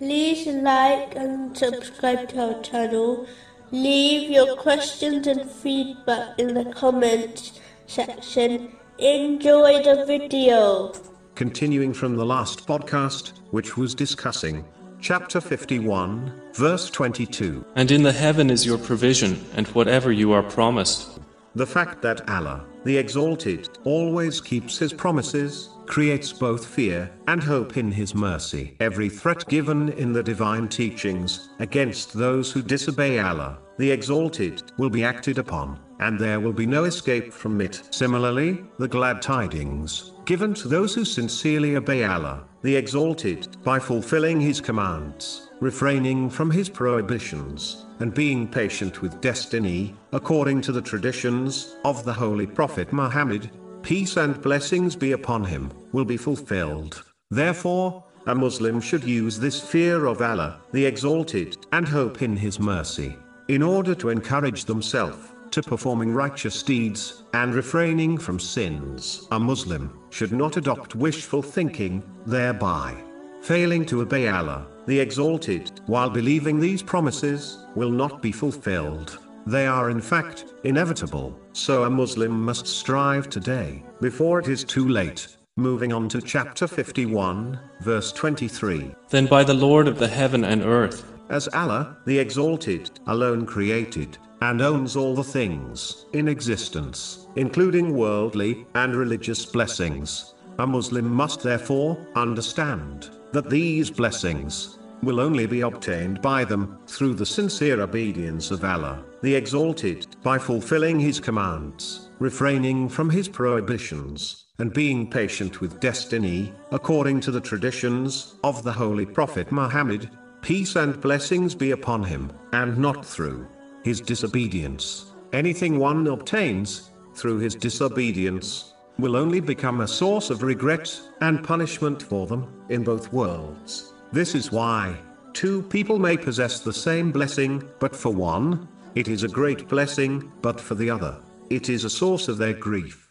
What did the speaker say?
like and subscribe to our channel. Leave your questions and feedback in the comments section. Enjoy the video. Continuing from the last podcast, which was discussing chapter 51, verse 22. And in the heaven is your provision, and whatever you are promised. The fact that Allah, the Exalted, always keeps His promises, creates both fear and hope in His mercy. Every threat given in the divine teachings against those who disobey Allah, the Exalted, will be acted upon, and there will be no escape from it. Similarly, the glad tidings given to those who sincerely obey Allah, the Exalted, by fulfilling His commands, refraining from His prohibitions, and being patient with destiny, according to the traditions of the Holy Prophet Muhammad, peace and blessings be upon him, will be fulfilled. Therefore, a Muslim should use this fear of Allah, the Exalted, and hope in His mercy, in order to encourage themselves to performing righteous deeds, and refraining from sins. A Muslim should not adopt wishful thinking, thereby failing to obey Allah, the Exalted, while believing these promises will not be fulfilled. They are in fact inevitable, so a Muslim must strive today, before it is too late. Moving on to chapter 51, verse 23. Then by the Lord of the heaven and earth, As Allah, the Exalted, alone created, and owns all the things in existence, including worldly and religious blessings, a Muslim must therefore understand that these blessings will only be obtained by them through the sincere obedience of Allah, the Exalted, by fulfilling His commands, refraining from His prohibitions, and being patient with destiny, according to the traditions of the Holy Prophet Muhammad, peace and blessings be upon him, and not through his disobedience. Anything one obtains through his disobedience will only become a source of regret and punishment for them in both worlds. This is why two people may possess the same blessing, but for one, it is a great blessing, but for the other, it is a source of their grief.